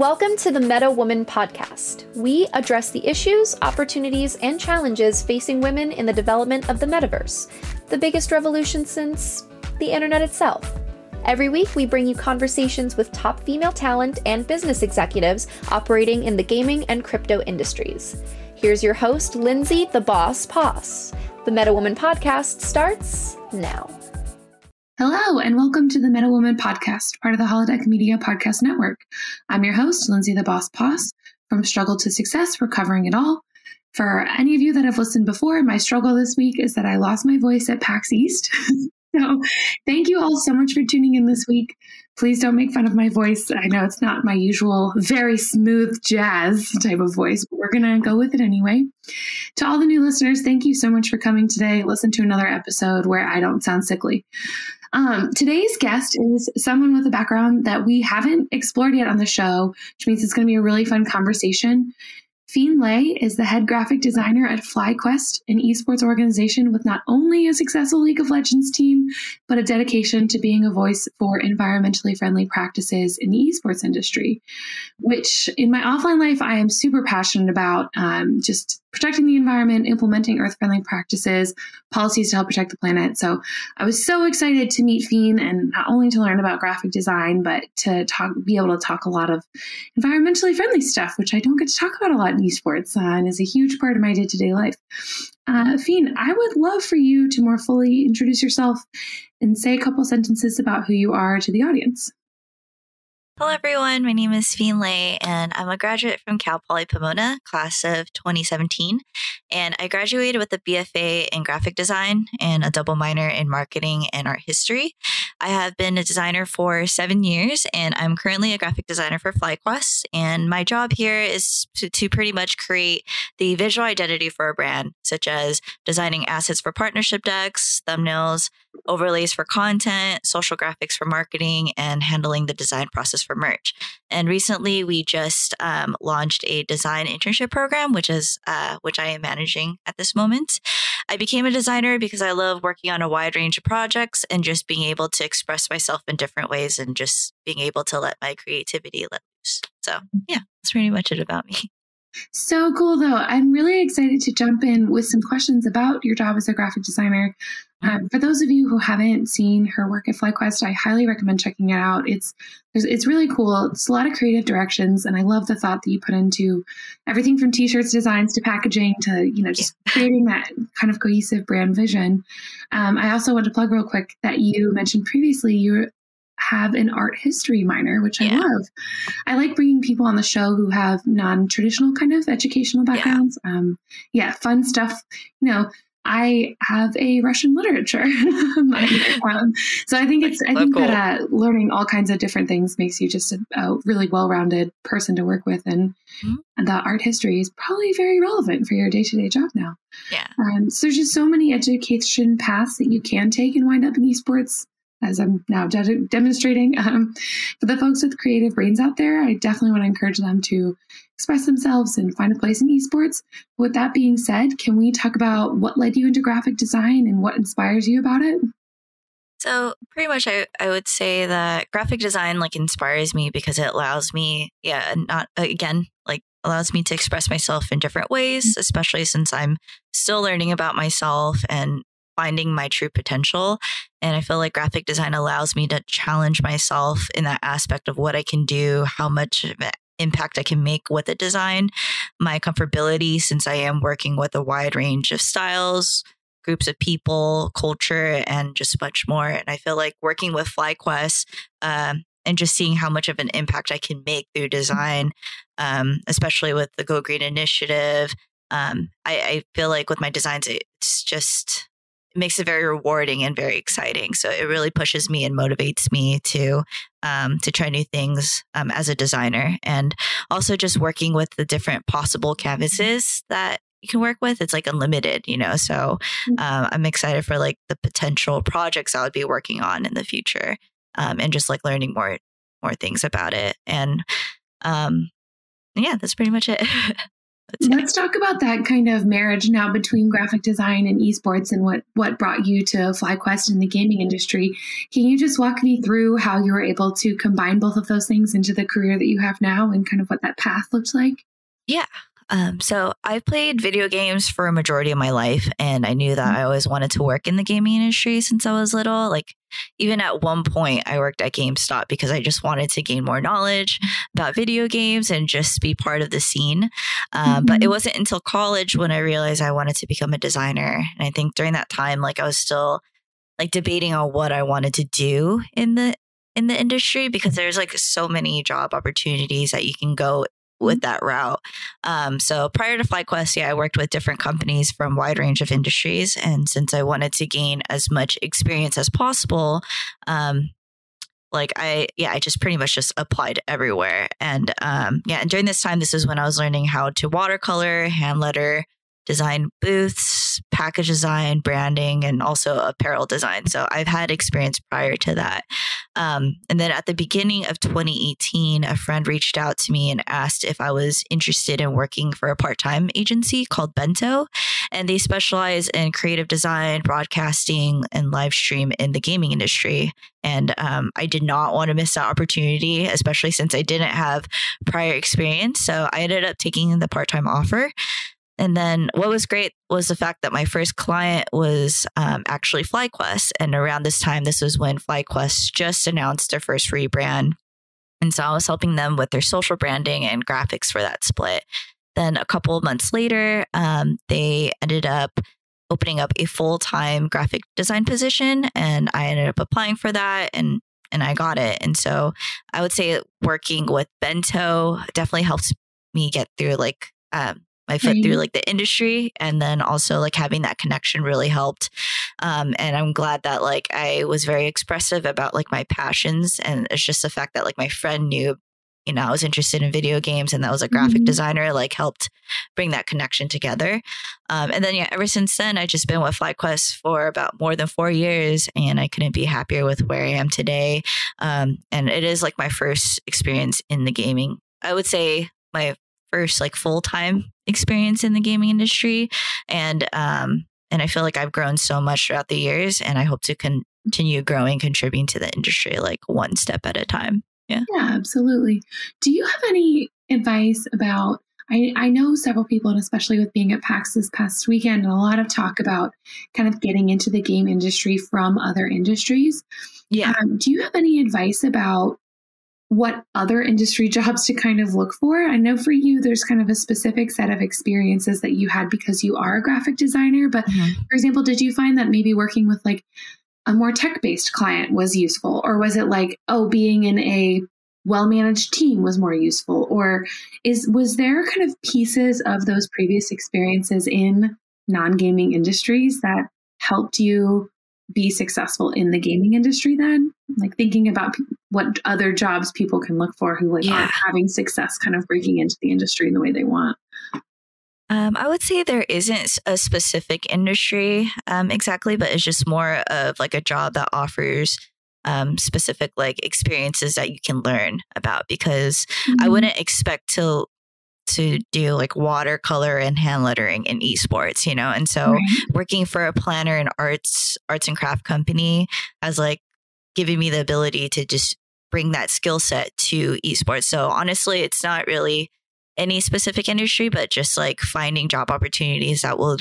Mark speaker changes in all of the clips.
Speaker 1: Welcome to the Meta Woman podcast. We address the issues, opportunities, and challenges facing women in the development of the metaverse, the biggest revolution since the internet itself. Every week, we bring you conversations with top female talent and business executives operating in the gaming and crypto industries. Here's your host, Lindsay the Boss Poss. The Meta Woman podcast starts now.
Speaker 2: Hello, and welcome to the Meta Woman podcast, part of the Holodeck Media Podcast Network. I'm your host, Lindsay the Boss Poss. From struggle to success, we're covering it all. For any of you that have listened before, my struggle this week is that I lost my voice at PAX East. so, thank you all so much for tuning in this week. Please don't make fun of my voice. I know it's not my usual, very smooth jazz type of voice, but we're going to go with it anyway. To all the new listeners, thank you so much for coming today. Listen to another episode where I don't sound sickly. Um, today's guest is someone with a background that we haven't explored yet on the show, which means it's going to be a really fun conversation. Phien Le is the head graphic designer at FlyQuest, an esports organization with not only a successful League of Legends team, but a dedication to being a voice for environmentally friendly practices in the esports industry, which in my offline life I am super passionate about. Um, just protecting the environment, implementing earth friendly practices, policies to help protect the planet. So I was so excited to meet Phien and not only to learn about graphic design, but to talk, be able to talk a lot of environmentally friendly stuff, which I don't get to talk about a lot in esports uh, and is a huge part of my day to day life. Uh, Phien, I would love for you to more fully introduce yourself and say a couple sentences about who you are to the audience.
Speaker 3: Hello, everyone. My name is Phien Le, and I'm a graduate from Cal Poly Pomona, class of 2017. And I graduated with a BFA in graphic design and a double minor in marketing and art history. I have been a designer for seven years, and I'm currently a graphic designer for FlyQuest. And my job here is to, to pretty much create the visual identity for a brand, such as designing assets for partnership decks, thumbnails, overlays for content, social graphics for marketing, and handling the design process for merch. And recently, we just um, launched a design internship program, which is uh, which I am managing at this moment. I became a designer because I love working on a wide range of projects and just being able to express myself in different ways and just being able to let my creativity let loose. So, yeah, that's pretty much it about me.
Speaker 2: So cool, though. I'm really excited to jump in with some questions about your job as a graphic designer. Um, for those of you who haven't seen her work at FlyQuest, I highly recommend checking it out. It's it's really cool. It's a lot of creative directions, and I love the thought that you put into everything from t-shirts designs to packaging to you know just yeah. creating that kind of cohesive brand vision. Um, I also want to plug real quick that you mentioned previously you have an art history minor, which yeah. I love. I like bringing people on the show who have non-traditional kind of educational backgrounds. Yeah, um, yeah fun stuff. You know I have a Russian literature um, so I think it's I think cool. that uh, learning all kinds of different things makes you just a, a really well-rounded person to work with, and, mm-hmm. and the art history is probably very relevant for your day-to-day job now.
Speaker 3: Yeah.
Speaker 2: Um, so there's just so many education paths that you can take and wind up in esports as I'm now de- demonstrating. Um, for the folks with creative brains out there, I definitely want to encourage them to express themselves and find a place in esports. With that being said, can we talk about what led you into graphic design and what inspires you about it?
Speaker 3: So pretty much I, I would say that graphic design like inspires me because it allows me, yeah, not again, like allows me to express myself in different ways, mm-hmm. especially since I'm still learning about myself and finding my true potential. And I feel like graphic design allows me to challenge myself in that aspect of what I can do, how much impact I can make with a design, my comfortability, since I am working with a wide range of styles, groups of people, culture, and just much more. And I feel like working with FlyQuest, um, and just seeing how much of an impact I can make through design, um, especially with the Go Green initiative. Um, I, I, feel like with my designs, it's just it makes it very rewarding and very exciting. So it really pushes me and motivates me to um, to try new things um, as a designer, and also just working with the different possible canvases that you can work with. It's like unlimited, you know. So um, I'm excited for like the potential projects I would be working on in the future, um, and just like learning more more things about it. And um, yeah, that's pretty much it.
Speaker 2: Let's talk about that kind of marriage now between graphic design and esports and what what brought you to FlyQuest in the gaming industry. Can you just walk me through how you were able to combine both of those things into the career that you have now and kind of what that path looked like?
Speaker 3: Yeah. Um, so I've played video games for a majority of my life, and I knew that mm-hmm. I always wanted to work in the gaming industry since I was little. Like, even at one point, I worked at GameStop because I just wanted to gain more knowledge about video games and just be part of the scene. Um, mm-hmm. But it mm-hmm. wasn't until college when I realized I wanted to become a designer. And I think during that time, like, I was still like debating on what I wanted to do in the in the industry because there's like so many job opportunities that you can go with mm-hmm. that route. Um, so prior to FlyQuest, yeah, I worked with different companies from wide range of industries. And since I wanted to gain as much experience as possible, um, like I, yeah, I just pretty much just applied everywhere. And um, yeah, and during this time, this is when I was learning how to watercolor, hand letter, design booths, package design, branding, and also apparel design. So I've had experience prior to that. Um, and then at the beginning of 2018, a friend reached out to me and asked if I was interested in working for a part time agency called Bento. And they specialize in creative design, broadcasting, and live stream in the gaming industry. And um, I did not want to miss that opportunity, especially since I didn't have prior experience. So I ended up taking the part time offer. And then what was great was the fact that my first client was um, actually FlyQuest. And around this time, this was when FlyQuest just announced their first rebrand. And so I was helping them with their social branding and graphics for that split. Then a couple of months later, um, they ended up opening up a full time graphic design position. And I ended up applying for that and and I got it. And so I would say working with Bento definitely helped me get through like um, my foot through like the industry and then also like having that connection really helped. Um, and i'm glad that like i was very expressive about like my passions and it's just the fact that like my friend knew you know i was interested in video games and that was a graphic mm-hmm. designer like helped bring that connection together. Um, and then yeah ever since then I've just been with flyquest for about more than four years and i couldn't be happier with where i am today. Um, and it is like my first experience in the gaming. I would say my first like full time experience in the gaming industry, and um, and I feel like I've grown so much throughout the years, and I hope to continue growing, contributing to the industry like one step at a time. Yeah,
Speaker 2: yeah, absolutely. Do you have any advice about? I, I know several people, and especially with being at PAX this past weekend, and a lot of talk about kind of getting into the game industry from other industries.
Speaker 3: Yeah.
Speaker 2: Um, do you have any advice about what other industry jobs to kind of look for. I know for you, there's kind of a specific set of experiences that you had because you are a graphic designer. But mm-hmm. for example, did you find that maybe working with like a more tech based client was useful? Or was it like, oh, being in a well managed team was more useful? Or is was there kind of pieces of those previous experiences in non gaming industries that helped you be successful in the gaming industry then? Like thinking about what other jobs people can look for who like yeah. aren't having success kind of breaking into the industry in the way they want.
Speaker 3: Um, I would say there isn't a specific industry um, exactly, but it's just more of like a job that offers um, specific like experiences that you can learn about because mm-hmm. I wouldn't expect to to do like watercolor and hand lettering in esports, you know? And so right. working for a planner and arts arts and craft company has like given me the ability to just bring that skill set to esports. So honestly, it's not really any specific industry, but just like finding job opportunities that will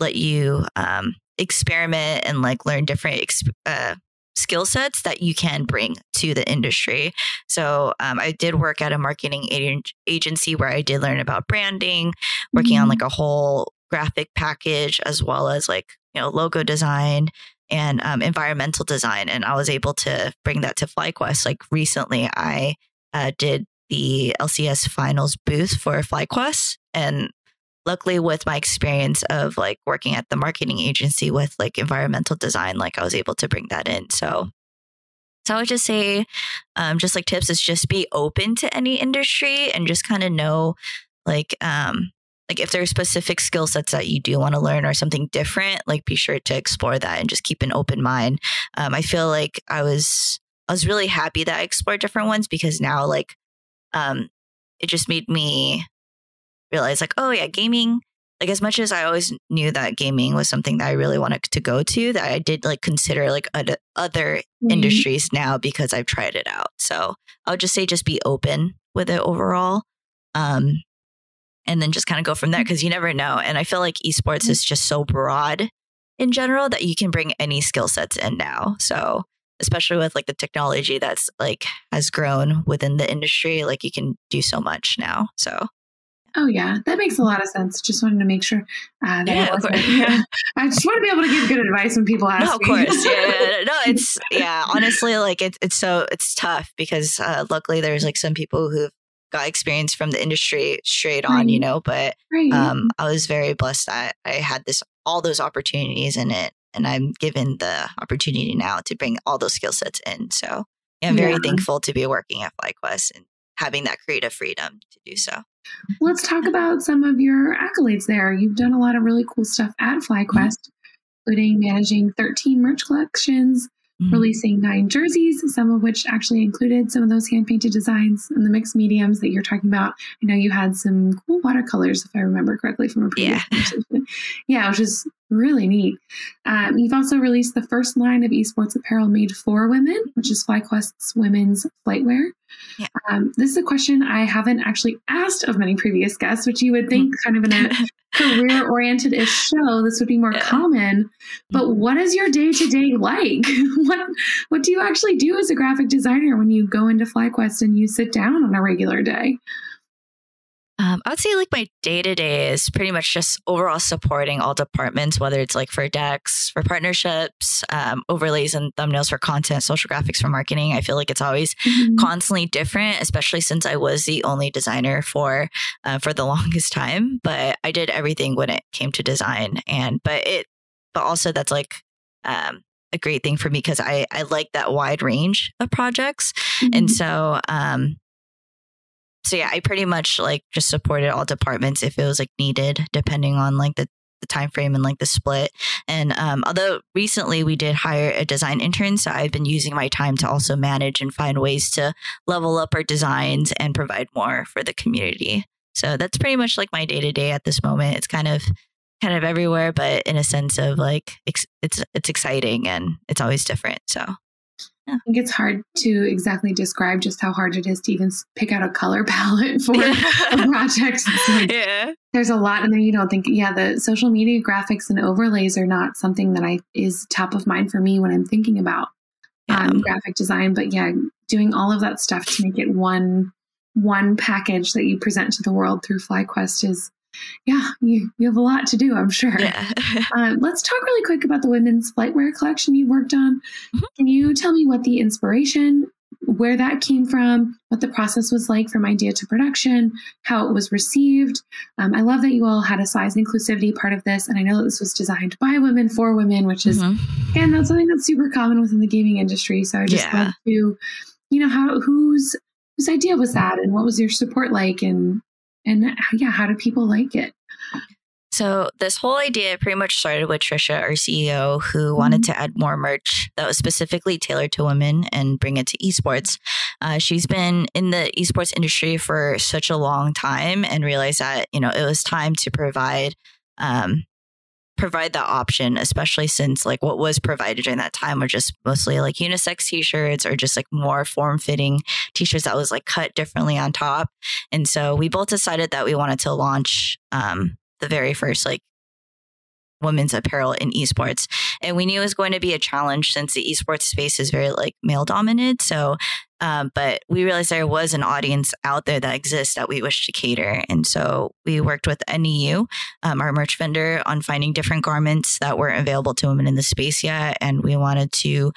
Speaker 3: let you um, experiment and like learn different exp- uh, skill sets that you can bring to the industry. So um, I did work at a marketing agency where I did learn about branding, working mm-hmm. on like a whole graphic package as well as like you know logo design and um, environmental design. And I was able to bring that to FlyQuest. Like recently, I uh, did the LCS finals booth for FlyQuest. And luckily, with my experience of like working at the marketing agency with like environmental design, like I was able to bring that in. So, so I would just say, um, just like tips is just be open to any industry and just kind of know like um, like if there are specific skill sets that you do want to learn or something different like be sure to explore that and just keep an open mind um, i feel like i was i was really happy that i explored different ones because now like um, it just made me realized like, oh yeah, gaming. Like as much as I always knew that gaming was something that I really wanted to go to, that I did like consider like other,
Speaker 2: Mm-hmm.
Speaker 3: industries now because I've tried it out. So I'll just say just be open with it overall. Um, and then just kind of go from there because you never know. And I feel like esports is just so broad in general that you can bring any skill sets in now. So especially with like the technology that's like has grown within the industry, like you can do so much now. So
Speaker 2: Oh yeah, that makes a lot of sense. Just wanted to make sure uh, that
Speaker 3: Yeah,
Speaker 2: I
Speaker 3: of course.
Speaker 2: Yeah. I just want to be able to give good advice when people ask
Speaker 3: no, of
Speaker 2: me.
Speaker 3: course, yeah, no, it's yeah. Honestly, like it's it's so it's tough because uh, luckily there's like some people who've got experience from the industry straight on, you know. But
Speaker 2: right.
Speaker 3: um, I was very blessed that I had this all those opportunities in it, and I'm given the opportunity now to bring all those skill sets in. So I'm very thankful to be working at FlyQuest and having that creative freedom to do so.
Speaker 2: Let's talk about some of your accolades there. You've done a lot of really cool stuff at FlyQuest, including managing 13 merch collections,
Speaker 3: Mhm.
Speaker 2: releasing nine jerseys, some of which actually included some of those hand painted designs and the mixed mediums that you're talking about. I know you had some cool watercolors, if I remember correctly from a previous
Speaker 3: Yeah.
Speaker 2: Yeah, which is really neat. Um, you've also released the first line of esports apparel made for women, which is FlyQuest's women's flightwear.
Speaker 3: Yeah.
Speaker 2: Um, this is a question I haven't actually asked of many previous guests, which you would think, kind of in a career oriented ish show, this would be more
Speaker 3: Yeah.
Speaker 2: common. But mm-hmm. what is your day to day like? what what do you actually do as a graphic designer when you go into FlyQuest and you sit down on a regular day?
Speaker 3: Um, I would say like my day to day is pretty much just overall supporting all departments, whether it's like for decks, for partnerships, um, overlays and thumbnails for content, social graphics for marketing. I feel like it's always constantly different, especially since I was the only designer for uh, for the longest time. But I did everything when it came to design, and but it, but also that's like um, a great thing for me because I I like that wide range of projects. And so, um, so yeah, I pretty much like just supported all departments if it was like needed, depending on like the the time frame and like the split. And um, although recently we did hire a design intern, so I've been using my time to also manage and find ways to level up our designs and provide more for the community. So that's pretty much like my day to day at this moment. It's kind of kind of everywhere, but in a sense of like ex- it's it's exciting and it's always different. So
Speaker 2: I think it's hard to exactly describe just how hard it is to even pick out a color palette for a project. Like,
Speaker 3: yeah.
Speaker 2: there's a lot, and then you don't think, yeah, the social media graphics and overlays are not something that I is top of mind for me when I'm thinking about
Speaker 3: Yeah.
Speaker 2: um, graphic design. But yeah, doing all of that stuff to make it one one package that you present to the world through FlyQuest is, yeah, you you have a lot to do, I'm sure.
Speaker 3: Yeah.
Speaker 2: Uh, let's talk really quick about the women's flightwear collection you worked on.
Speaker 3: Mhm.
Speaker 2: Can you tell me what the inspiration, where that came from, what the process was like from idea to production, how it was received? Um, I love that you all had a size inclusivity part of this, and I know that this was designed by women for women, which is
Speaker 3: Mhm.
Speaker 2: again that's something that's super common within the gaming industry. So I just
Speaker 3: Yeah.
Speaker 2: love to, you know, how whose whose idea was that, and what was your support like, and and yeah, how do people like it?
Speaker 3: So this whole idea pretty much started with Trisha, our CEO, who wanted to add more merch that was specifically tailored to women and bring it to esports. Uh, she's been in the esports industry for such a long time and realized that you know it was time to provide um, provide that option, especially since like what was provided during that time were just mostly like unisex t-shirts or just like more form-fitting t-shirts that was like cut differently on top. And so we both decided that we wanted to launch um, the very first like women's apparel in esports. And we knew it was going to be a challenge since the esports space is very like male dominant. So, um, but we realized there was an audience out there that exists that we wish to cater. And so we worked with NEU, um, our merch vendor, on finding different garments that weren't available to women in the space yet. And we wanted to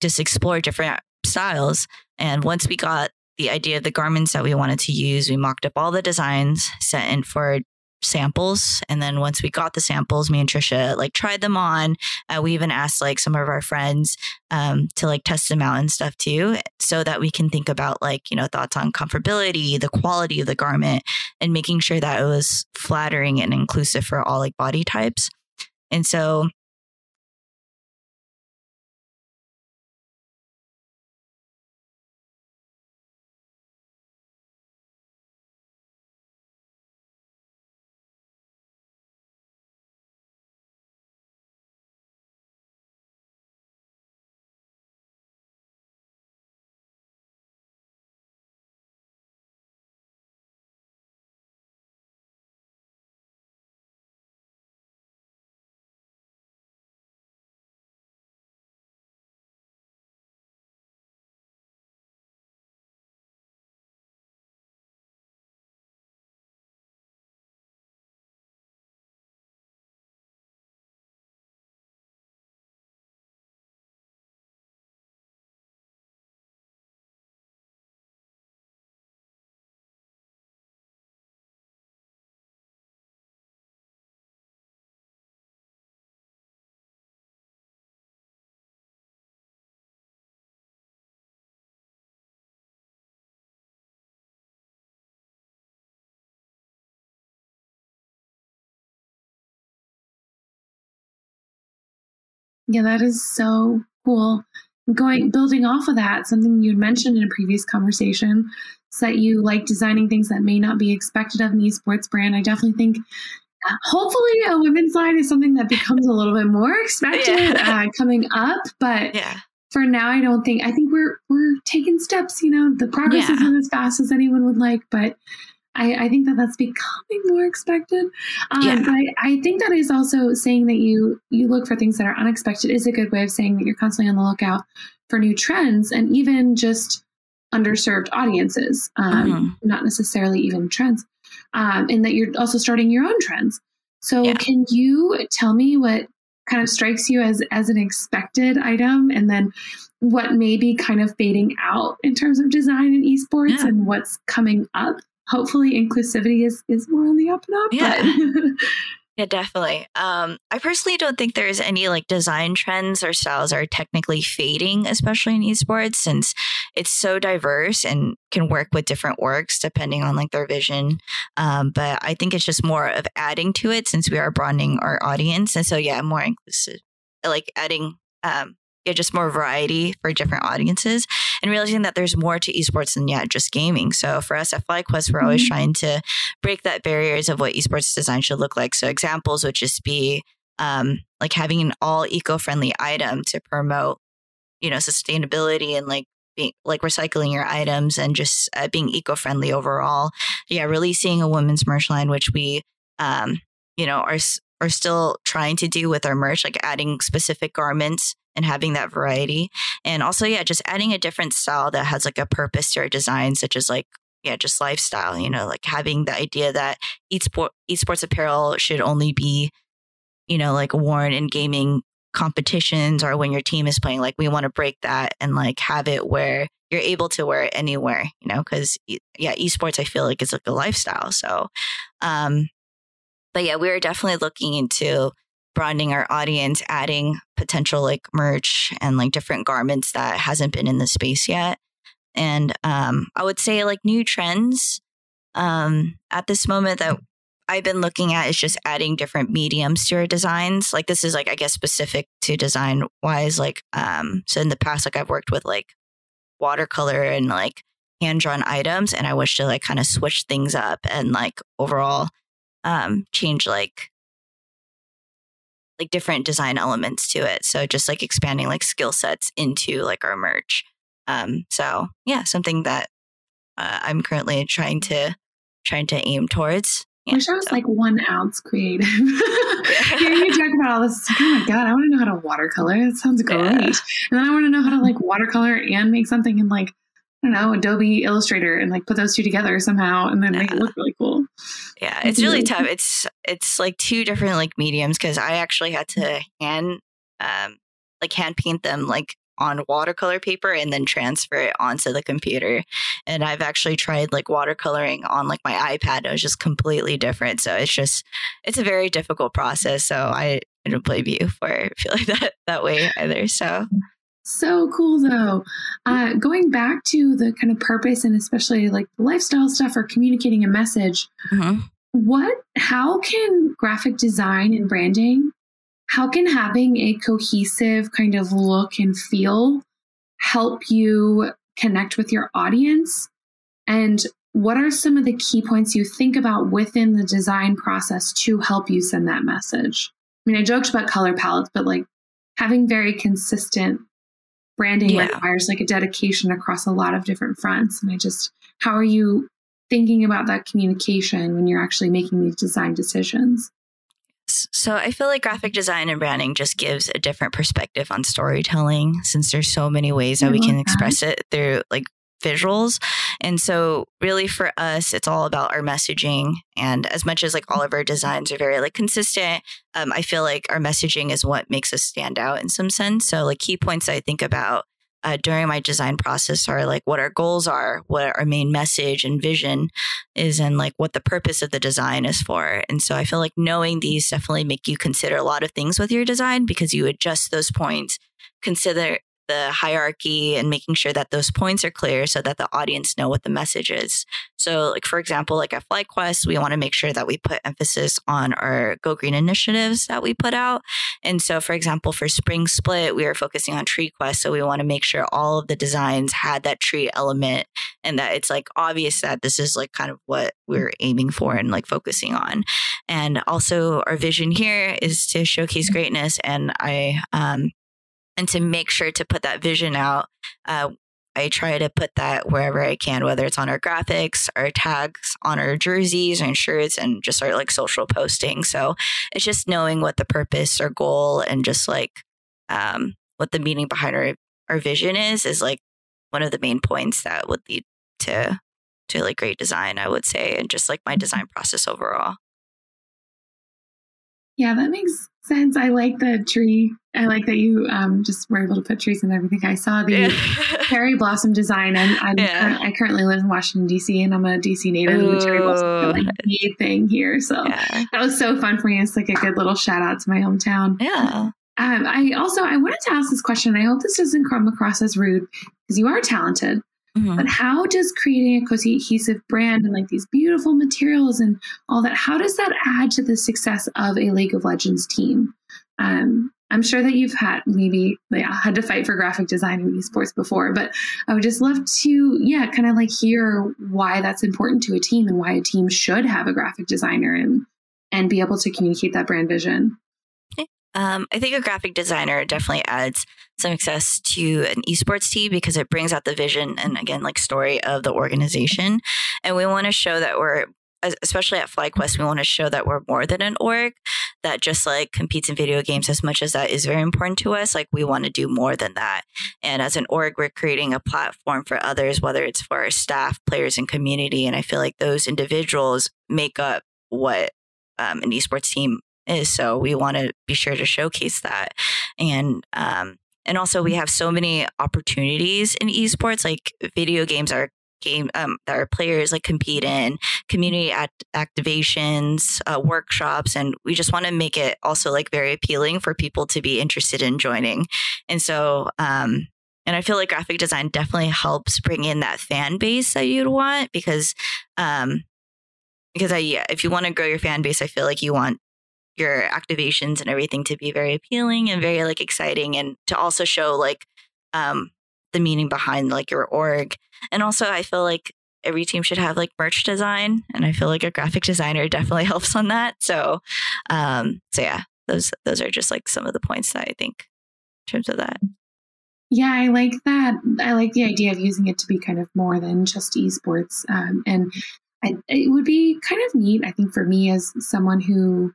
Speaker 3: just explore different styles. And once we got the idea of the garments that we wanted to use, we mocked up all the designs, sent in for samples. And then once we got the samples me and trisha like tried them on. Uh, we even asked like some of our friends um, to like test them out and stuff too so that we can think about like you know thoughts on comfortability the quality of the garment and making sure that it was flattering and inclusive for all like body types. And so
Speaker 2: Yeah, that is so cool. Going building off of that, something you'd mentioned in a previous conversation, is that you like designing things that may not be expected of an esports brand. I definitely think uh, hopefully a women's line is something that becomes a little bit more expected yeah. uh, coming up but
Speaker 3: yeah
Speaker 2: for now i don't think i think we're we're taking steps you know the progress yeah. isn't as fast as anyone would like but I, I, think that that's becoming more expected. Um, yeah. But I, I, think that is also saying that you you look for things that are unexpected is a good way of saying that you're constantly on the lookout for new trends and even just underserved audiences, um, mm-hmm. not necessarily even trends, um, and that you're also starting your own trends. So, yeah. can you tell me what kind of strikes you as as an expected item, and then what may be kind of fading out in terms of design and esports, yeah. and what's coming up? Hopefully, inclusivity is is more on the up and up.
Speaker 3: Yeah. Yeah, definitely. Um, I personally don't think there's any like design trends or styles are technically fading, especially in esports, since it's so diverse and can work with different works depending on like their vision. Um, but I think it's just more of adding to it since we are broadening our audience, and so yeah, more inclusive, like adding um, yeah, just more variety for different audiences and realizing that there's more to esports than yeah, just gaming. So for us at FlyQuest, we're mm-hmm. always trying to break that barriers of what esports design should look like. So examples would just be um, like having an all eco-friendly item to promote, you know, sustainability and like being like recycling your items and just uh, being eco-friendly overall. Yeah, releasing a women's merch line, which we, um, you know, are are still trying to do with our merch, like adding specific garments and having that variety. And also, yeah, just adding a different style that has like a purpose to our design, such as like, yeah, just lifestyle, you know, like having the idea that esport, esports apparel should only be, you know, like worn in gaming competitions or when your team is playing. Like, we want to break that and like have it where you're able to wear it anywhere, you know, because yeah, esports, I feel like is like a lifestyle. So, um, but yeah, we are definitely looking into broadening our audience, adding potential like merch and like different garments that hasn't been in the space yet. And um, I would say like new trends um, at this moment that I've been looking at is just adding different mediums to our designs. Like this is like I guess specific to design wise. Like um, so in the past, like I've worked with like watercolor and like hand drawn items, and I wish to like kind of switch things up and like overall um, change like like different design elements to it. So just like expanding like skill sets into like our merch. Um, so yeah, something that uh, I'm currently trying to trying to aim towards.
Speaker 2: Yeah, I wish I was so. like one ounce creative. Hearing you talk about all this, like, oh my god, I want to know how to watercolor. It sounds great. Yeah. And then I want to know how to like watercolor and make something in like I don't know, Adobe Illustrator and like put those two together somehow and then yeah. make it look really cool.
Speaker 3: Yeah, it's really tough. It's it's like two different like mediums because I actually had to hand um like hand paint them like on watercolor paper and then transfer it onto the computer. And I've actually tried like watercoloring on like my iPad. It was just completely different. So it's just it's a very difficult process. So I, I don't blame you for feeling that that way either. So
Speaker 2: so cool though. Uh, going back to the kind of purpose and especially like lifestyle stuff or communicating a message, mm-hmm. what, how can graphic design and branding, how can having a cohesive kind of look and feel help you connect with your audience? And what are some of the key points you think about within the design process to help you send that message? I mean, I joked about color palettes, but like having very consistent branding yeah. requires like a dedication across a lot of different fronts. And I just, how are you thinking about that communication when you're actually making these design decisions?
Speaker 3: So I feel like graphic design and branding just gives a different perspective on storytelling since there's so many ways that we can express it through like visuals. And so really for us, it's all about our messaging. And as much as like all of our designs are very like consistent, um, I feel like our messaging is what makes us stand out in some sense. So like key points I think about uh, during my design process are like what our goals are, what our main message and vision is, and like what the purpose of the design is for. And so I feel like knowing these definitely make you consider a lot of things with your design because you adjust those points, consider the hierarchy and making sure that those points are clear so that the audience know what the message is. So, like for example, like at FlyQuest, we want to make sure that we put emphasis on our Go Green initiatives that we put out. And so, for example, for Spring Split, we are focusing on Tree Quest, so we want to make sure all of the designs had that tree element and that it's like obvious that this is like kind of what we're aiming for and like focusing on. And also, our vision here is to showcase greatness, and I um, and to make sure to put that vision out. Uh, I try to put that wherever I can, whether it's on our graphics, our tags, on our jerseys and shirts, and just our like social posting. So it's just knowing what the purpose or goal and just like um, what the meaning behind our, our vision is, is like one of the main points that would lead to to like great design, I would say, and just like my design process overall.
Speaker 2: Yeah, that makes sense. I like the tree. I like that you um, just were able to put trees and everything. I saw the cherry blossom design, and I'm, yeah. I currently live in Washington D.C. and I'm a D.C. native, Ooh. and the cherry blossom like the thing here. So yeah. that was so fun for me. It's like a good little shout out to my hometown.
Speaker 3: Yeah.
Speaker 2: Um, I also I wanted to ask this question. I hope this doesn't come across as rude because you are talented. Mm-hmm. But how does creating a cohesive brand and like these beautiful materials and all that, how does that add to the success of a League of Legends team? Um, I'm sure that you've had maybe yeah, had to fight for graphic design in esports before, but I would just love to, yeah, kind of like hear why that's important to a team and why a team should have a graphic designer and and be able to communicate that brand vision.
Speaker 3: Um, I think a graphic designer definitely adds some success to an esports team because it brings out the vision and again, like story of the organization. And we want to show that we're, especially at FlyQuest, we want to show that we're more than an org that just like competes in video games as much as that is very important to us. Like we want to do more than that. And as an org, we're creating a platform for others, whether it's for our staff, players, and community. And I feel like those individuals make up what um, an esports team is. So we want to be sure to showcase that. And, um, and also we have so many opportunities in esports, like video games are game um, that our players like compete in community act- activations uh, workshops and we just want to make it also like very appealing for people to be interested in joining and so um and i feel like graphic design definitely helps bring in that fan base that you'd want because um because i yeah if you want to grow your fan base i feel like you want your activations and everything to be very appealing and very like exciting and to also show like um the meaning behind like your org and also i feel like every team should have like merch design and i feel like a graphic designer definitely helps on that so um so yeah those those are just like some of the points that i think in terms of that
Speaker 2: yeah, I like that. I like the idea of using it to be kind of more than just esports. Um, and I, it would be kind of neat, I think, for me as someone who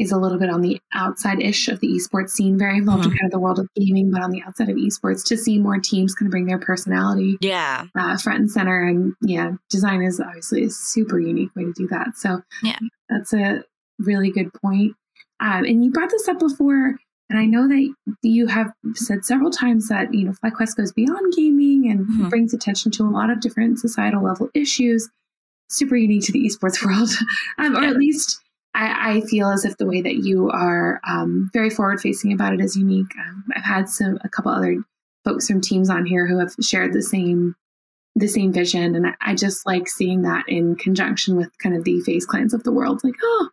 Speaker 2: is a little bit on the outside ish of the esports scene, very involved mm-hmm. in kind of the world of gaming, but on the outside of esports to see more teams kind of bring their personality
Speaker 3: yeah.
Speaker 2: Uh, front and center. And yeah, design is obviously a super unique way to do that. So
Speaker 3: yeah,
Speaker 2: that's a really good point. Um, and you brought this up before, and I know that you have said several times that, you know, FlyQuest goes beyond gaming and mm-hmm. brings attention to a lot of different societal level issues. Super unique to the esports world, um, or at least I, I, feel as if the way that you are um, very forward facing about it is unique. Um, I've had some a couple other folks from teams on here who have shared the same the same vision, and I, I just like seeing that in conjunction with kind of the FaZe clans of the world. Like, oh,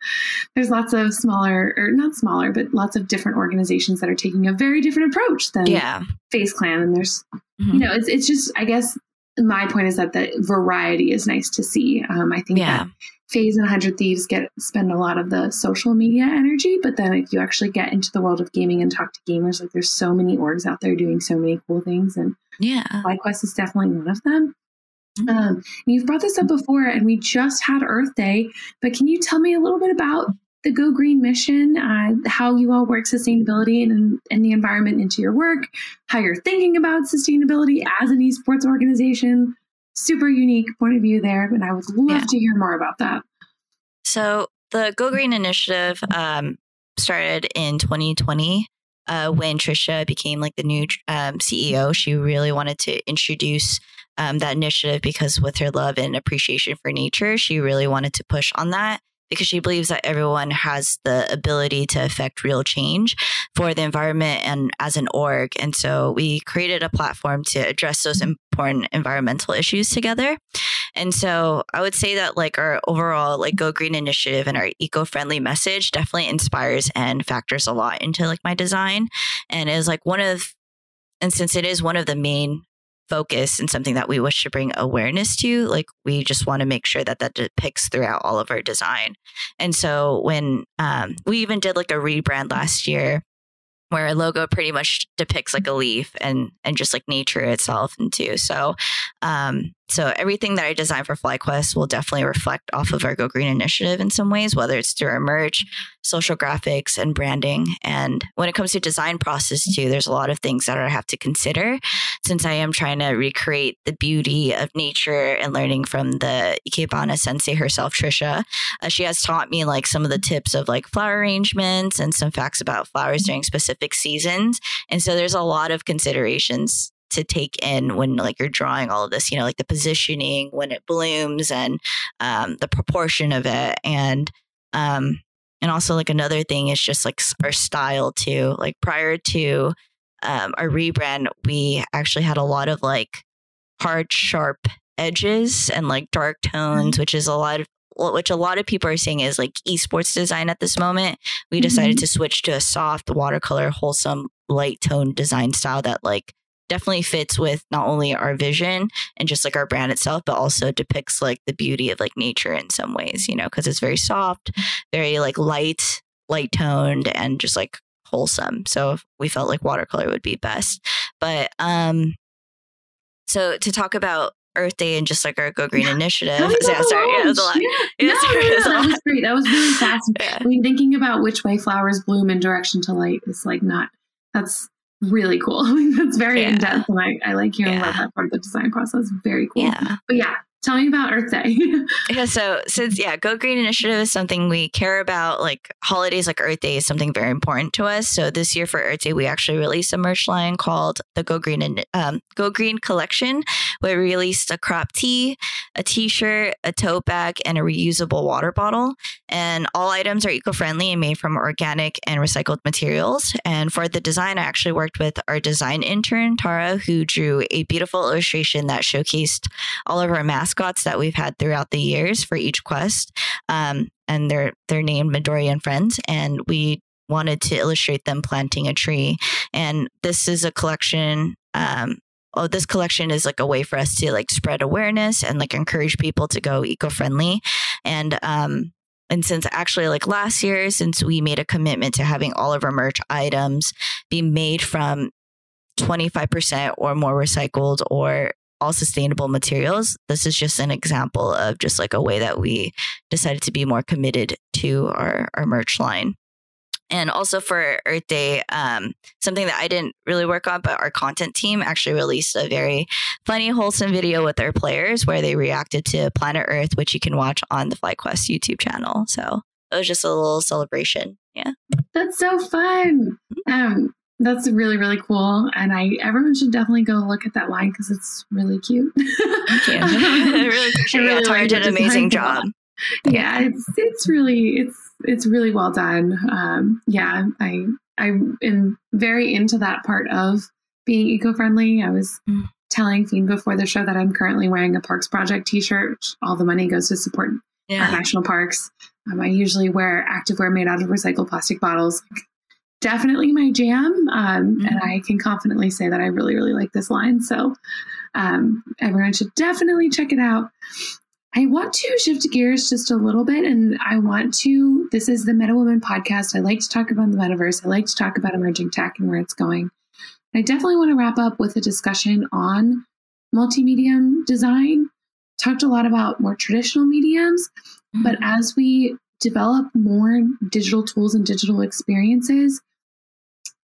Speaker 2: there's lots of smaller or not smaller, but lots of different organizations that are taking a very different approach than
Speaker 3: yeah.
Speaker 2: FaZe clan, and there's mm-hmm. you know it's it's just I guess my point is that the variety is nice to see. Um, I think yeah. that FaZe and 100 Thieves get spend a lot of the social media energy, but then if you actually get into the world of gaming and talk to gamers, like there's so many orgs out there doing so many cool things, and
Speaker 3: yeah,
Speaker 2: FlyQuest is definitely one of them. Mm-hmm. Um, you've brought this up before, and we just had Earth Day, but can you tell me a little bit about the Go Green mission, uh, how you all work sustainability and, and the environment into your work, how you're thinking about sustainability as an esports organization, super unique point of view there, and I would love yeah. to hear more about that.
Speaker 3: So the Go Green initiative um, started in 2020 uh, when Trisha became like the new um, CEO. She really wanted to introduce um, that initiative because with her love and appreciation for nature, she really wanted to push on that because she believes that everyone has the ability to affect real change for the environment and as an org. And so we created a platform to address those important environmental issues together. And so I would say that like our overall like Go Green initiative and our eco-friendly message definitely inspires and factors a lot into like my design and is like one of and since it is one of the main focus and something that we wish to bring awareness to like we just want to make sure that that depicts throughout all of our design. And so when um, we even did like a rebrand last year where a logo pretty much depicts like a leaf and and just like nature itself and too so um so everything that I design for FlyQuest will definitely reflect off of our Go Green initiative in some ways, whether it's through our merch, social graphics, and branding. And when it comes to design process too, there's a lot of things that I have to consider since I am trying to recreate the beauty of nature and learning from the Ikebana sensei herself, Trisha. Uh, she has taught me like some of the tips of like flower arrangements and some facts about flowers during specific seasons. And so there's a lot of considerations to take in when like you're drawing all of this you know like the positioning when it blooms and um, the proportion of it and um and also like another thing is just like our style too like prior to um, our rebrand we actually had a lot of like hard sharp edges and like dark tones mm-hmm. which is a lot of which a lot of people are saying is like esports design at this moment. We decided mm-hmm. to switch to a soft watercolor, wholesome, light tone design style that like definitely fits with not only our vision and just like our brand itself, but also depicts like the beauty of like nature in some ways, you know, because it's very soft, very like light, light toned, and just like wholesome. So we felt like watercolor would be best. But um, so to talk about Earth Day and just like our Go Green
Speaker 2: yeah.
Speaker 3: initiative. Yeah, sorry, yeah, it was a lot. Yeah,
Speaker 2: yeah, no, sorry, no, no, that was great. That was really fast. I mean, thinking about which way flowers bloom in direction to light is like not. That's really cool. That's very yeah. in depth, and I, I like hearing yeah. about that part of the design process. Very cool. Yeah. But yeah, Tell me about Earth Day.
Speaker 3: yeah, so since yeah, Go Green Initiative is something we care about. Like holidays like Earth Day is something very important to us. So this year for Earth Day, we actually released a merch line called the Go Green and um, Go Green Collection. We released a crop tee, a T-shirt, a tote bag, and a reusable water bottle. And all items are eco-friendly and made from organic and recycled materials. And for the design, I actually worked with our design intern Tara, who drew a beautiful illustration that showcased all of our masks mascots that we've had throughout the years for each quest. Um, and they're they're named Midori and Friends. And we wanted to illustrate them planting a tree. And this is a collection um, oh this collection is like a way for us to like spread awareness and like encourage people to go eco-friendly and um and since actually like last year since we made a commitment to having all of our merch items be made from 25% or more recycled or all sustainable materials. This is just an example of just like a way that we decided to be more committed to our, our merch line. And also for Earth Day, um, something that I didn't really work on, but our content team actually released a very funny, wholesome video with their players where they reacted to Planet Earth, which you can watch on the FlyQuest YouTube channel. So it was just a little celebration. Yeah.
Speaker 2: That's so fun. Um, that's really really cool, and I everyone should definitely go look at that line because it's really cute.
Speaker 3: Thank you. I really appreciate it. Tara did an amazing job.
Speaker 2: Yeah, it's it's really it's it's really well done. Um, yeah, I I am very into that part of being eco friendly. I was mm. telling Fiend before the show that I'm currently wearing a Parks Project T-shirt. All the money goes to support yeah. our national parks. Um, I usually wear activewear made out of recycled plastic bottles definitely my jam. Um, mm-hmm. And I can confidently say that I really, really like this line. So um, everyone should definitely check it out. I want to shift gears just a little bit and I want to. This is the Meta Woman podcast. I like to talk about the metaverse, I like to talk about emerging tech and where it's going. I definitely want to wrap up with a discussion on multimedia design. Talked a lot about more traditional mediums, mm-hmm. but as we develop more digital tools and digital experiences,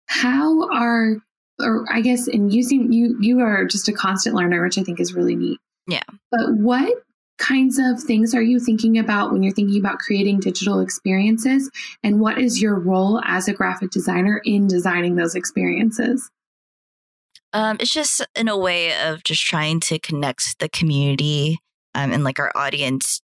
Speaker 2: how are or I guess in using you you are just a constant learner, which I think is really neat.
Speaker 3: Yeah.
Speaker 2: But what kinds of things are you thinking about when you're thinking about creating digital experiences and what is your role as a graphic designer in designing those experiences?
Speaker 3: Um, it's just in a way of just trying to connect the community um, and like our audience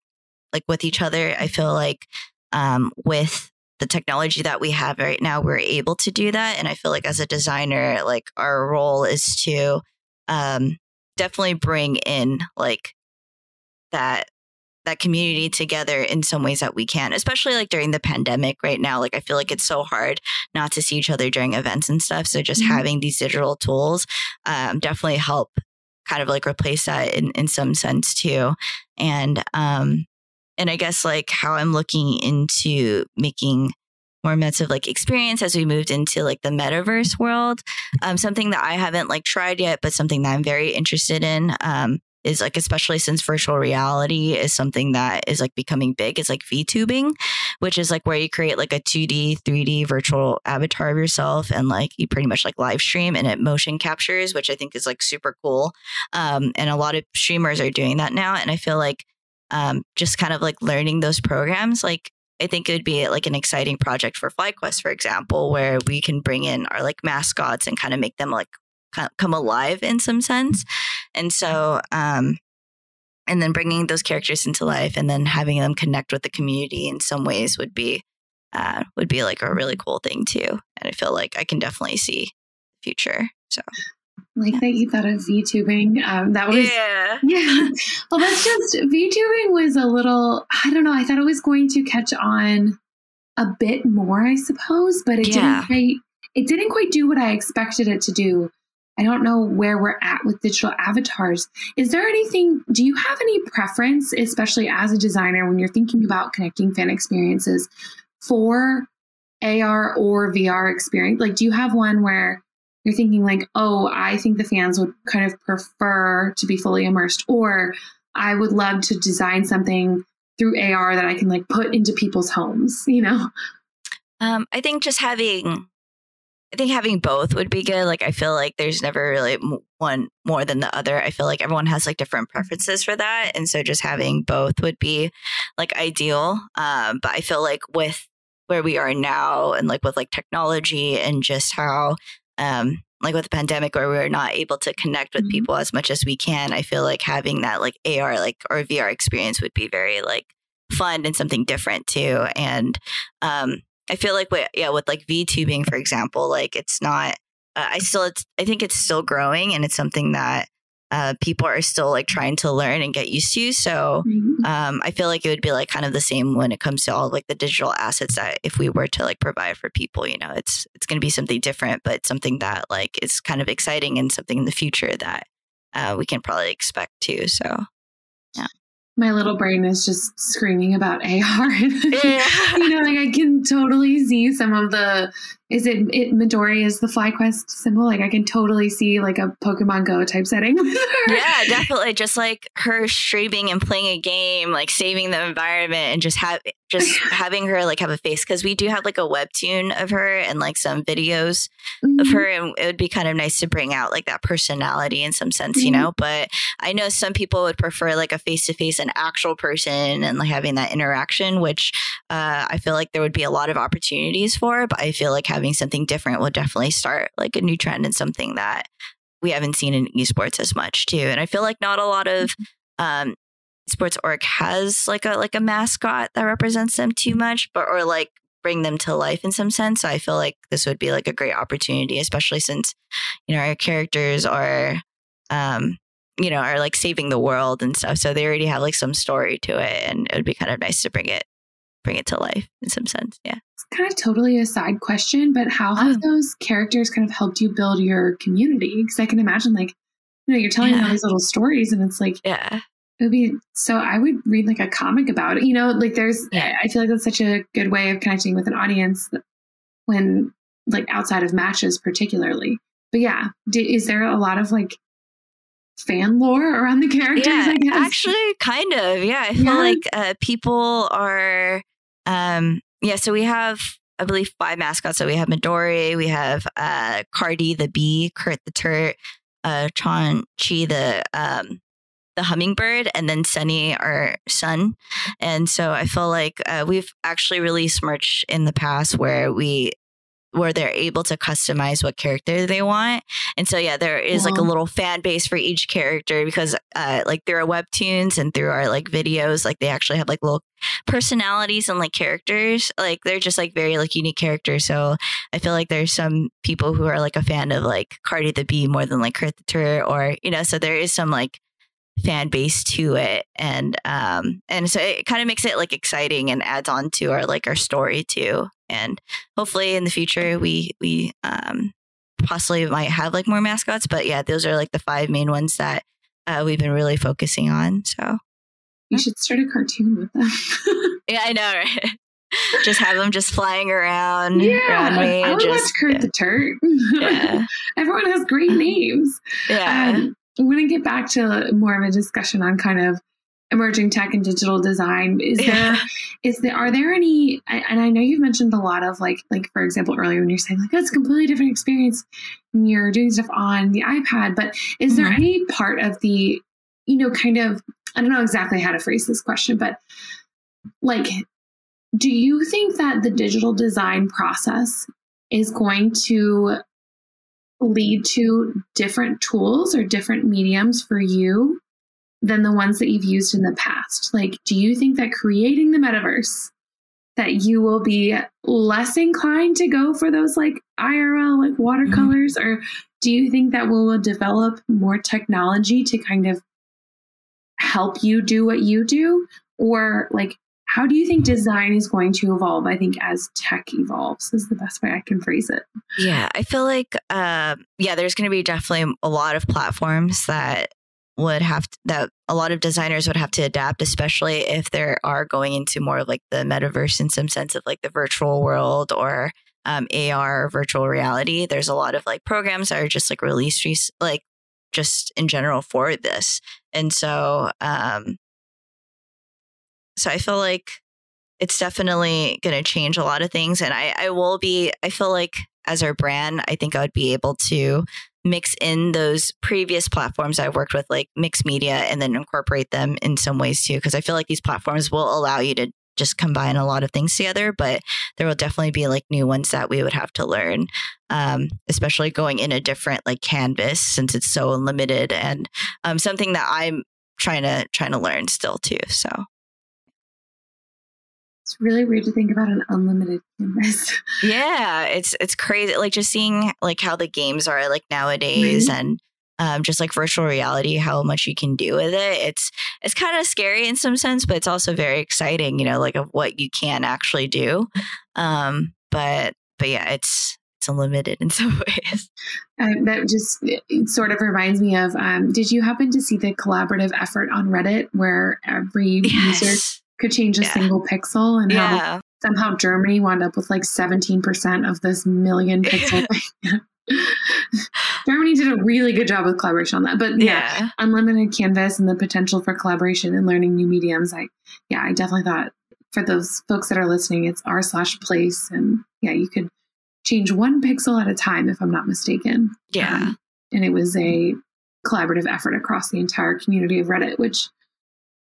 Speaker 3: like with each other. I feel like um, with the technology that we have right now, we're able to do that. And I feel like as a designer, like our role is to um, definitely bring in like that that community together in some ways that we can, especially like during the pandemic right now. Like I feel like it's so hard not to see each other during events and stuff. So just mm-hmm. having these digital tools um, definitely help kind of like replace that in, in some sense too. And um and I guess like how I'm looking into making more immersive like experience as we moved into like the metaverse world. Um, something that I haven't like tried yet, but something that I'm very interested in. Um, is like especially since virtual reality is something that is like becoming big is like VTubing, which is like where you create like a 2D, 3D virtual avatar of yourself and like you pretty much like live stream and it motion captures, which I think is like super cool. Um, and a lot of streamers are doing that now. And I feel like um, just kind of like learning those programs, like I think it would be like an exciting project for FlyQuest, for example, where we can bring in our like mascots and kind of make them like come alive in some sense. And so, um, and then bringing those characters into life and then having them connect with the community in some ways would be uh, would be like a really cool thing too. And I feel like I can definitely see the future. So
Speaker 2: like that you thought of VTubing. Um, that was
Speaker 3: yeah,
Speaker 2: yeah. Well, that's just VTubing was a little. I don't know. I thought it was going to catch on a bit more, I suppose, but it yeah. didn't quite. It didn't quite do what I expected it to do. I don't know where we're at with digital avatars. Is there anything? Do you have any preference, especially as a designer, when you're thinking about connecting fan experiences for AR or VR experience? Like, do you have one where you're thinking like, oh, I think the fans would kind of prefer to be fully immersed, or I would love to design something through AR that I can like put into people's homes, you know?
Speaker 3: Um, I think just having, I think having both would be good. Like, I feel like there's never really one more than the other. I feel like everyone has like different preferences for that. And so just having both would be like ideal. Um, but I feel like with where we are now and like with like technology and just how um, like with the pandemic where we're not able to connect with mm-hmm. people as much as we can i feel like having that like ar like or vr experience would be very like fun and something different too and um i feel like with yeah with like vtubing for example like it's not uh, i still it's i think it's still growing and it's something that uh, people are still like trying to learn and get used to. So mm-hmm. um, I feel like it would be like kind of the same when it comes to all like the digital assets that if we were to like provide for people, you know, it's it's going to be something different, but something that like is kind of exciting and something in the future that uh, we can probably expect too. So
Speaker 2: my little brain is just screaming about AR. yeah. you know, like I can totally see some of the is it it Midori is the FlyQuest symbol? Like I can totally see like a Pokemon Go type setting.
Speaker 3: yeah, definitely. Just like her streaming and playing a game, like saving the environment and just have just having her like have a face because we do have like a webtoon of her and like some videos mm-hmm. of her and it would be kind of nice to bring out like that personality in some sense, mm-hmm. you know. But I know some people would prefer like a face to face, an actual person, and like having that interaction, which uh, I feel like there would be a lot of opportunities for. But I feel like having something different will definitely start like a new trend and something that we haven't seen in esports as much too. And I feel like not a lot of mm-hmm. um, sports org has like a like a mascot that represents them too much, but or like bring them to life in some sense. So I feel like this would be like a great opportunity, especially since you know our characters are um you know are like saving the world and stuff. So they already have like some story to it, and it would be kind of nice to bring it bring it to life in some sense. Yeah.
Speaker 2: It's kind of totally a side question, but how have oh. those characters kind of helped you build your community? Because I can imagine, like, you know, you're telling yeah. all these little stories, and it's like,
Speaker 3: yeah.
Speaker 2: It would be so. I would read like a comic about it. You know, like there's. Yeah. I feel like that's such a good way of connecting with an audience when, like, outside of matches, particularly. But yeah, is there a lot of like fan lore around the characters?
Speaker 3: Yeah, actually, kind of. Yeah, I feel yeah. like uh, people are. Um, yeah, so we have, I believe, five mascots. So we have Midori, we have uh, Cardi the bee, Kurt the turt, uh, Chon Chi the um, the hummingbird, and then Sunny our sun. And so I feel like uh, we've actually released merch in the past where we where they're able to customize what character they want. And so yeah, there is like a little fan base for each character because uh like through our webtoons and through our like videos, like they actually have like little personalities and like characters. Like they're just like very like unique characters. So I feel like there's some people who are like a fan of like Cardi the Bee more than like Critter or you know, so there is some like fan base to it and um and so it kind of makes it like exciting and adds on to our like our story too and hopefully in the future we we um possibly might have like more mascots but yeah those are like the five main ones that uh, we've been really focusing on so.
Speaker 2: You should start a cartoon with them.
Speaker 3: Yeah i know right? Just have them just flying around
Speaker 2: yeah
Speaker 3: around me
Speaker 2: i would
Speaker 3: just,
Speaker 2: watch kurt
Speaker 3: yeah.
Speaker 2: the turd
Speaker 3: Yeah.
Speaker 2: everyone has great names.
Speaker 3: Yeah.
Speaker 2: Um, I'm going to get back to more of a discussion on kind of emerging tech and digital design. Is there, is there, are there any, and I know you've mentioned a lot of like, like for example, earlier when you're saying like, that's a completely different experience when you're doing stuff on the iPad, but is there
Speaker 3: Mhm.
Speaker 2: any part of the, you know, kind of, I don't know exactly how to phrase this question, but like, do you think that the digital design process is going to lead to different tools or different mediums for you than the ones that you've used in the past? Like, do you think that creating the metaverse that you will be less inclined to go for those like IRL like watercolors? Or do you think that we'll develop more technology to kind of help you do what you do? Or like how do you think design is going to evolve i think as tech evolves is the best way i can phrase it.
Speaker 3: Yeah, I feel like uh, yeah, there's going to be definitely a lot of platforms that would have to, that a lot of designers would have to adapt, especially if they are going into more of like the metaverse in some sense of like the virtual world or um, AR virtual reality. There's a lot of like programs that are just like released rec- like just in general for this, and so um, so I feel like it's definitely going to change a lot of things, and I I will be I feel like as our brand, I think I would be able to mix in those previous platforms I've worked with, like mixed media, and then incorporate them in some ways too. Because I feel like these platforms will allow you to just combine a lot of things together, but there will definitely be like new ones that we would have to learn, um, especially going in a different like canvas since it's so unlimited and um, something that I'm trying to trying to learn still too. So
Speaker 2: it's really weird to think about an unlimited canvas
Speaker 3: Yeah, it's it's crazy. Like just seeing like how the games are like nowadays,
Speaker 2: Right.
Speaker 3: and um, just like virtual reality, how much you can do with it. It's it's kind of scary in some sense, but it's also very exciting. You know, like of what you can actually do. Um, but but yeah, it's it's unlimited in some ways.
Speaker 2: Um, that just it sort of reminds me of um, did you happen to see the collaborative effort on reddit where every user
Speaker 3: Yes.
Speaker 2: Could change a
Speaker 3: Yeah.
Speaker 2: single pixel and how somehow germany wound up with like 17% of this million pixel thing germany did a really good job with collaboration on that but yeah,
Speaker 3: Yeah.
Speaker 2: unlimited canvas and the potential for collaboration and learning new mediums i yeah i definitely thought for those folks that are listening it's r slash place and yeah you could change one pixel at a time if i'm not mistaken
Speaker 3: Yeah.
Speaker 2: Um, and it was a collaborative effort across the entire community of reddit which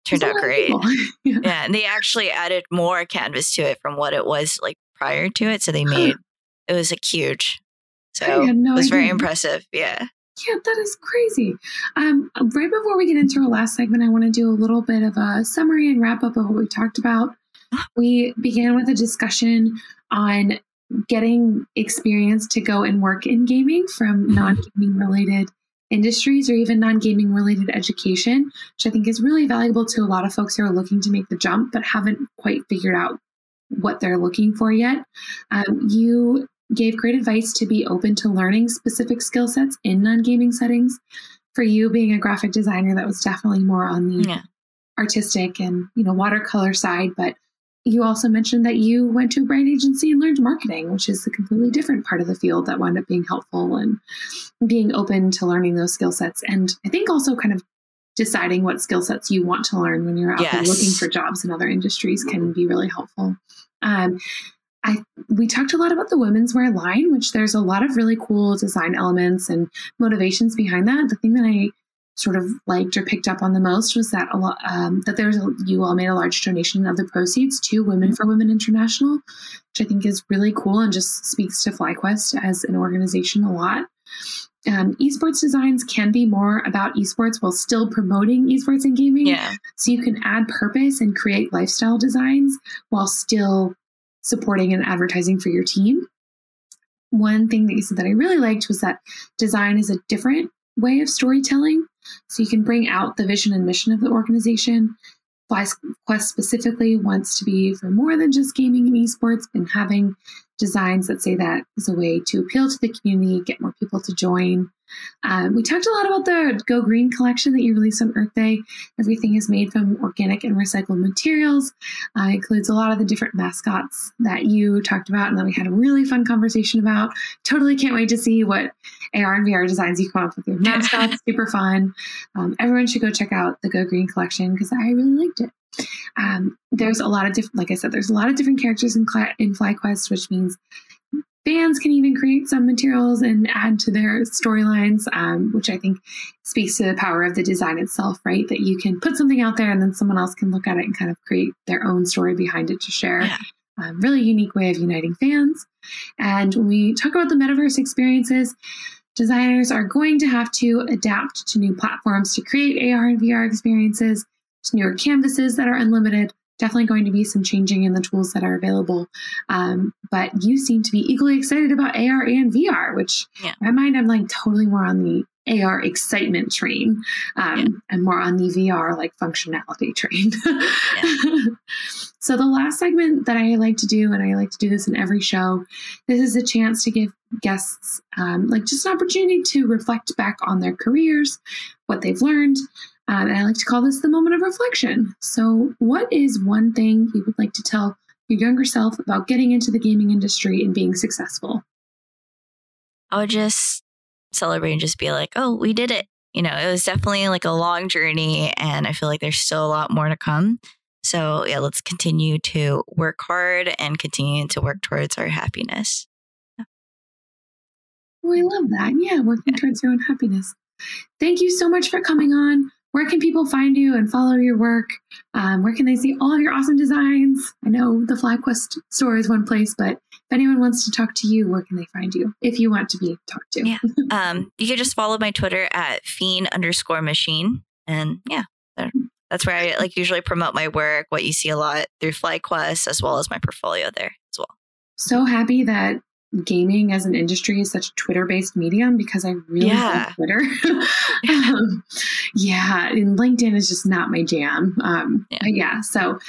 Speaker 3: Turned out great.
Speaker 2: yeah.
Speaker 3: Yeah. And they actually added more canvas to it from what it was like prior to it. So they made it was like huge. So
Speaker 2: no
Speaker 3: it was very impressive. Yeah.
Speaker 2: Yeah, that is crazy. Um, right before we get into our last segment, I want to do a little bit of a summary and wrap up of what we talked about. We began with a discussion on getting experience to go and work in gaming from
Speaker 3: Mhm.
Speaker 2: non gaming related industries or even non gaming related education, which I think is really valuable to a lot of folks who are looking to make the jump but haven't quite figured out what they're looking for yet. Um, you gave great advice to be open to learning specific skill sets in non gaming settings. For you being a graphic designer, that was definitely more on the
Speaker 3: Yeah.
Speaker 2: artistic and you know watercolor side. But you also mentioned that you went to a brand agency and learned marketing, which is a completely different part of the field that wound up being helpful and being open to learning those skill sets. And I think also kind of deciding what skill sets you want to learn when you're out there looking for jobs in other industries can be really helpful. Um, I we talked a lot about the women's wear line, which there's a lot of really cool design elements and motivations behind that. The thing that I sort of liked or picked up on the most was that a lot um, that there's a, you all made a large donation of the proceeds to Women for Women International, which I think is really cool and just speaks to FlyQuest as an organization a lot. Um, esports designs can be more about esports while still promoting esports and gaming.
Speaker 3: Yeah.
Speaker 2: So you can add purpose and create lifestyle designs while still supporting and advertising for your team. One thing that you said that I really liked was that design is a different way of storytelling. So you can bring out the vision and mission of the organization. FlyQuest specifically wants to be for more than just gaming and esports and having designs that say that is a way to appeal to the community, get more people to join. Um, we talked a lot about the Go Green collection that you released on Earth Day. Everything is made from organic and recycled materials. Uh, includes a lot of the different mascots that you talked about and that we had a really fun conversation about. Totally can't wait to see what AR and VR designs you come up with your mascots. Super fun. Um, everyone should go check out the Go Green collection because I really liked it. Um, there's a lot of different, like I said, there's a lot of different characters in, in FlyQuest, which means fans can even create some materials and add to their storylines, um, which I think speaks to the power of the design itself, right? That you can put something out there and then someone else can look at it and kind of create their own story behind it to share.
Speaker 3: Yeah.
Speaker 2: Um, really unique way of uniting fans. And when we talk about the metaverse experiences, designers are going to have to adapt to new platforms to create AR and VR experiences newer canvases that are unlimited. Definitely going to be some changing in the tools that are available. Um, but you seem to be equally excited about AR and VR, which
Speaker 3: Yeah.
Speaker 2: in my mind, I'm like totally more on the AR excitement train um,
Speaker 3: Yeah.
Speaker 2: and more on the VR like functionality train. so the last segment that I like to do, and I like to do this in every show, this is a chance to give guests um, like just an opportunity to reflect back on their careers, what they've learned, um, and I like to call this the moment of reflection. So, what is one thing you would like to tell your younger self about getting into the gaming industry and being successful?
Speaker 3: I would just celebrate and just be like, oh, we did it. You know, it was definitely like a long journey, and I feel like there's still a lot more to come. So, yeah, let's continue to work hard and continue to work towards our happiness.
Speaker 2: Oh, I love that. Yeah, working towards your own happiness. Thank you so much for coming on. Where can people find you and follow your work? Um, where can they see all of your awesome designs? I know the FlyQuest store is one place, but if anyone wants to talk to you, where can they find you if you want to be talked to?
Speaker 3: Yeah. Um, you can just follow my Twitter at fiend underscore machine. And yeah, there- that's where I like usually promote my work, what you see a lot through FlyQuest, as well as my portfolio there as well.
Speaker 2: so happy that gaming as an industry is such a Twitter based medium because I really
Speaker 3: Yeah.
Speaker 2: love Twitter. um, yeah, and LinkedIn is just not my jam. Um,
Speaker 3: Yeah.
Speaker 2: yeah, so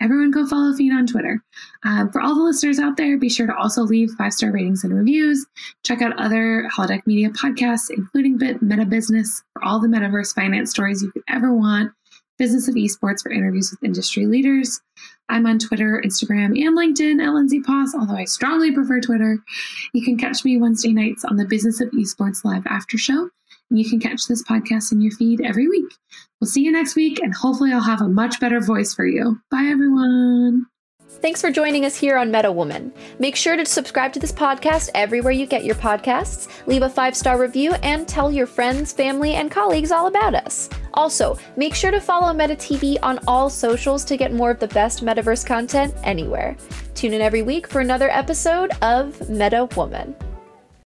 Speaker 2: everyone go follow Phien on Twitter. Um, for all the listeners out there, be sure to also leave five star ratings and reviews. Check out other Holodeck Media podcasts, including Bit Meta Business for all the metaverse finance stories you could ever want. Business of Esports for interviews with industry leaders. I'm on Twitter, Instagram, and LinkedIn at Lindsay Poss, although I strongly prefer Twitter. You can catch me Wednesday nights on the Business of Esports live after show. And you can catch this podcast in your feed every week. We'll see you next week, and hopefully, I'll have a much better voice for you. Bye, everyone.
Speaker 1: Thanks for joining us here on Meta Woman. Make sure to subscribe to this podcast everywhere you get your podcasts, leave a five star review, and tell your friends, family, and colleagues all about us. Also, make sure to follow Meta TV on all socials to get more of the best metaverse content anywhere. Tune in every week for another episode of Meta Woman.